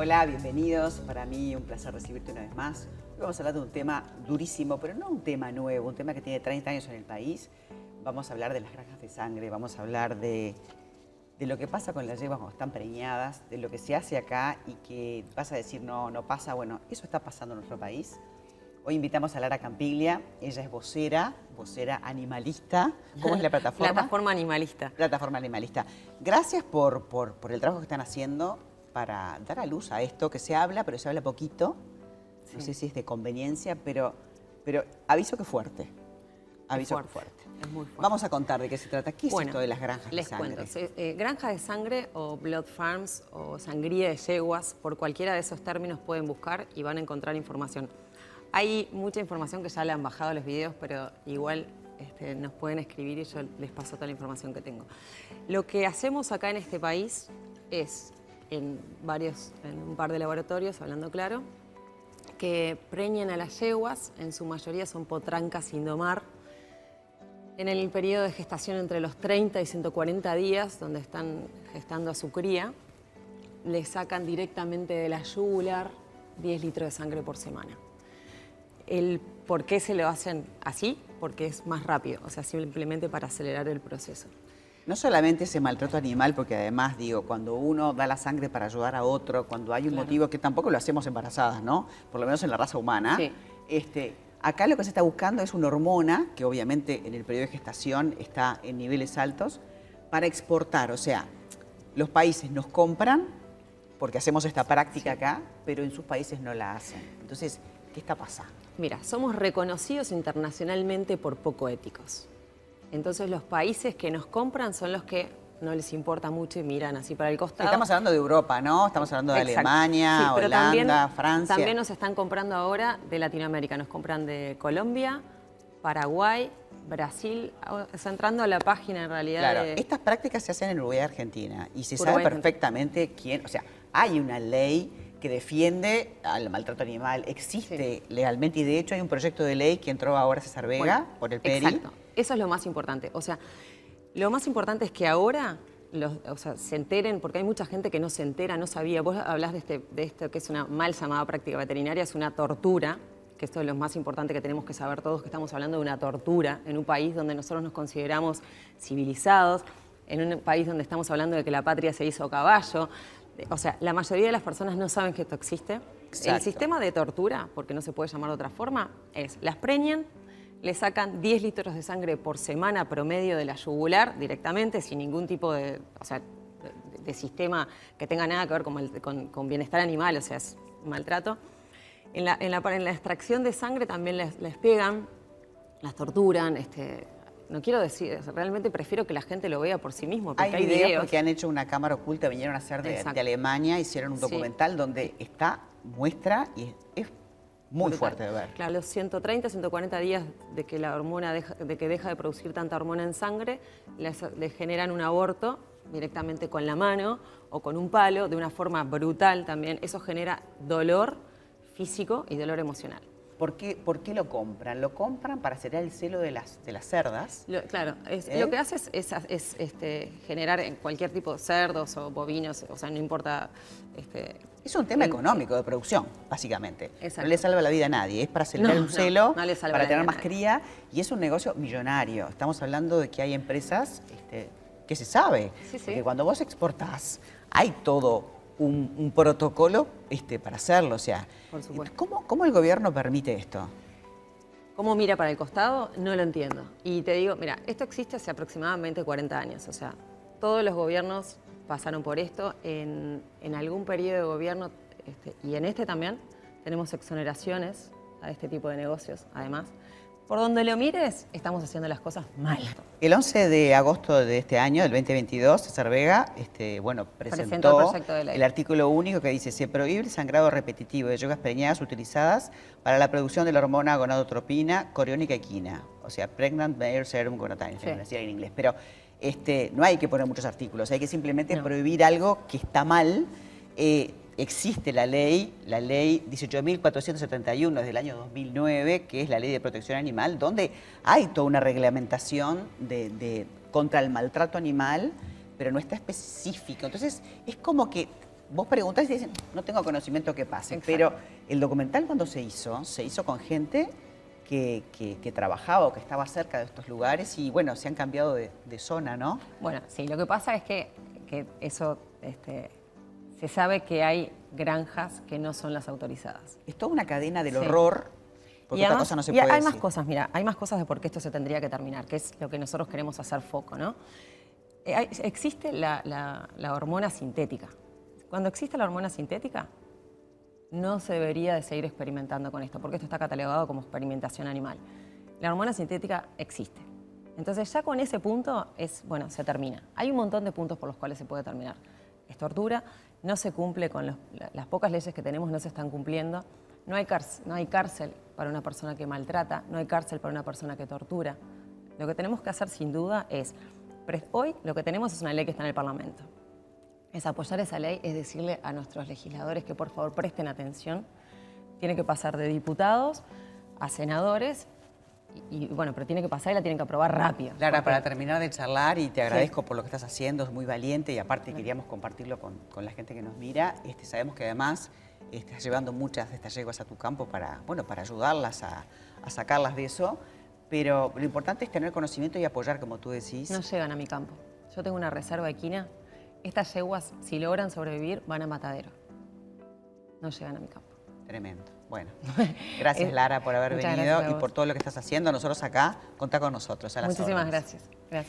Hola, bienvenidos. Para mí un placer recibirte una vez más. Hoy vamos a hablar de un tema durísimo, pero no un tema nuevo, un tema que tiene 30 años en el país. Vamos a hablar de las granjas de sangre, vamos a hablar de, de lo que pasa con las yeguas cuando están preñadas, de lo que se hace acá y que vas a decir no, no pasa. Bueno, eso está pasando en nuestro país. Hoy invitamos a Lara Campiglia, ella es vocera, vocera animalista. ¿Cómo es la plataforma? Plataforma animalista. Plataforma animalista. Gracias por, por, por el trabajo que están haciendo para dar a luz a esto, que se habla, pero se habla poquito. No sé si es de conveniencia, pero, pero aviso que fuerte. Aviso fuerte, que fuerte. Es muy fuerte. Vamos a contar de qué se trata. ¿Qué es Bueno, esto de las granjas les de sangre? cuento. Se- eh, granja de sangre o blood farms o sangría de yeguas, por cualquiera de esos términos pueden buscar y van a encontrar información. Hay mucha información que ya le han bajado los videos, pero igual este, nos pueden escribir y yo les paso toda la información que tengo. Lo que hacemos acá en este país es, en varios, en un par de laboratorios, hablando claro, que preñen a las yeguas, en su mayoría son potrancas sin domar, en el periodo de gestación entre los 30 y 140 días, donde están gestando a su cría, le sacan directamente de la yugular 10 litros de sangre por semana. El por qué se lo hacen así, porque es más rápido, o sea, simplemente para acelerar el proceso. No solamente ese maltrato animal, porque además, digo, cuando uno da la sangre para ayudar a otro, cuando hay un Claro. motivo que tampoco lo hacemos embarazadas, ¿no? Por lo menos en la raza humana. Sí. Este, acá lo que se está buscando es una hormona, que obviamente en el periodo de gestación está en niveles altos, para exportar. O sea, los países nos compran, porque hacemos esta práctica acá, pero en sus países no la hacen. Entonces, ¿qué está pasando? Mira, somos reconocidos internacionalmente por poco éticos. Entonces los países que nos compran son los que no les importa mucho y miran así para el costado. Estamos hablando de Europa, ¿no? Estamos hablando de Exacto. Alemania, Sí, Holanda, también, Francia. También nos están comprando ahora de Latinoamérica. Nos compran de Colombia, Paraguay, Brasil. O sea, entrando a la página en realidad Claro, de... estas prácticas se hacen en Uruguay y Argentina y se Uruguay sabe Argentina. perfectamente quién, o sea, hay una ley que defiende al maltrato animal, existe legalmente y de hecho hay un proyecto de ley que entró ahora César Vega Bueno, por el PERI. Exacto. Eso es lo más importante. O sea, lo más importante es que ahora los, o sea, se enteren, porque hay mucha gente que no se entera, no sabía. Vos hablás de, este, de esto que es una mal llamada práctica veterinaria, es una tortura, que esto es lo más importante que tenemos que saber todos, que estamos hablando de una tortura en un país donde nosotros nos consideramos civilizados, en un país donde estamos hablando de que la patria se hizo a caballo. O sea, la mayoría de las personas no saben que esto existe. El sistema de tortura, porque no se puede llamar de otra forma, es las preñan, le sacan 10 litros de sangre por semana promedio de la yugular directamente, sin ningún tipo de, o sea, de, de sistema que tenga nada que ver con, mal- con- con bienestar animal, o sea, es maltrato. En la, en la- en la extracción de sangre también les, les pegan, las torturan. Este, no quiero decir, realmente prefiero que la gente lo vea por sí mismo, porque Hay hay, videos, videos. porque han hecho una cámara oculta, vinieron a hacer de, de Alemania, hicieron un Sí. documental donde está, muestra y es, es muy Brutal. fuerte de ver. Claro, los 130, 140 días de que la hormona deja, de que deja de producir tanta hormona en sangre, les generan un aborto directamente con la mano o con un palo, de una forma brutal también. Eso genera dolor físico y dolor emocional. ¿Por qué, por qué lo compran? Lo compran para sacar el celo de las, de las cerdas. Lo- claro, es- ¿Eh? lo que hace es, es- es, este, generar en cualquier tipo de cerdos o bovinos, o sea, no importa. Este, Es un tema el- económico de producción, básicamente. Exacto. No le salva la vida a nadie, es para acelerar No, un celo, no para tener más cría, y es un negocio millonario. Estamos hablando de que hay empresas este, que se sabe, Sí, sí. porque cuando vos exportás, hay todo un, un protocolo este, para hacerlo. O sea, Por supuesto. ¿cómo, ¿cómo el gobierno permite esto? ¿Cómo mira para el costado? No lo entiendo. Y te digo, mira, esto existe hace aproximadamente 40 años. O sea, todos los gobiernos pasaron por esto. En, en algún periodo de gobierno, este, y en este también, tenemos exoneraciones a este tipo de negocios, además. Por donde lo mires, estamos haciendo las cosas mal. El 11 de agosto de este año, del 2022, César Vega este, bueno, Presentó el presentó ley. el artículo único que dice se prohíbe el sangrado repetitivo de yogas preñadas utilizadas para la producción de la hormona gonadotropina coriónica equina, o sea, pregnant male serum gonadotropin, Sí. decía en inglés, pero este, no hay que poner muchos artículos, hay que simplemente No. prohibir algo que está mal. Eh, existe la ley, la ley 18.471 desde el año 2009, que es la ley de protección animal, donde hay toda una reglamentación de, de- contra el maltrato animal, pero no está específico. Entonces, es como que vos preguntás y dicen, no tengo conocimiento que pase. Pero el documental cuando se hizo, se hizo con gente que, trabajaba o que estaba cerca de estos lugares y bueno, se han cambiado de, zona, ¿no? Bueno, sí, lo que pasa es que, eso este, se sabe que hay granjas que no son las autorizadas. Es toda una cadena del horror. Porque y cosa no se puede hay más cosas, mira, hay más cosas de por qué esto se tendría que terminar, que es lo que nosotros queremos hacer foco, ¿no? Eh, existe la, hormona sintética. Cuando existe la hormona sintética, no se debería de seguir experimentando con esto, porque esto está catalogado como experimentación animal. La hormona sintética existe. Entonces ya con ese punto es, bueno, se termina. Hay un montón de puntos por los cuales se puede terminar. Es tortura, no se cumple con las pocas leyes que tenemos, no se están cumpliendo. No hay, cárcel, no hay cárcel para una persona que maltrata, no hay cárcel para una persona que tortura. Lo que tenemos que hacer sin duda es, hoy lo que tenemos es una ley que está en el Parlamento. Es apoyar esa ley, es decirle a nuestros legisladores que por favor presten atención. Tiene que pasar de diputados a senadores y, bueno, pero tiene que pasar y la tienen que aprobar rápido. Lara, para terminar de charlar, y te agradezco por lo que estás haciendo, es muy valiente y aparte queríamos compartirlo con, la gente que nos mira. Este, sabemos que además estás llevando muchas de estas yeguas a tu campo para, bueno, para ayudarlas a, sacarlas de eso, pero lo importante es tener conocimiento y apoyar, como tú decís. No llegan a mi campo. Yo tengo una reserva equina. Estas yeguas, si logran sobrevivir, van a matadero. No llegan a mi campo. Tremendo. Bueno, gracias Lara por haber venido y por todo lo que estás haciendo. Nosotros acá, contá con nosotros. Muchísimas gracias. gracias.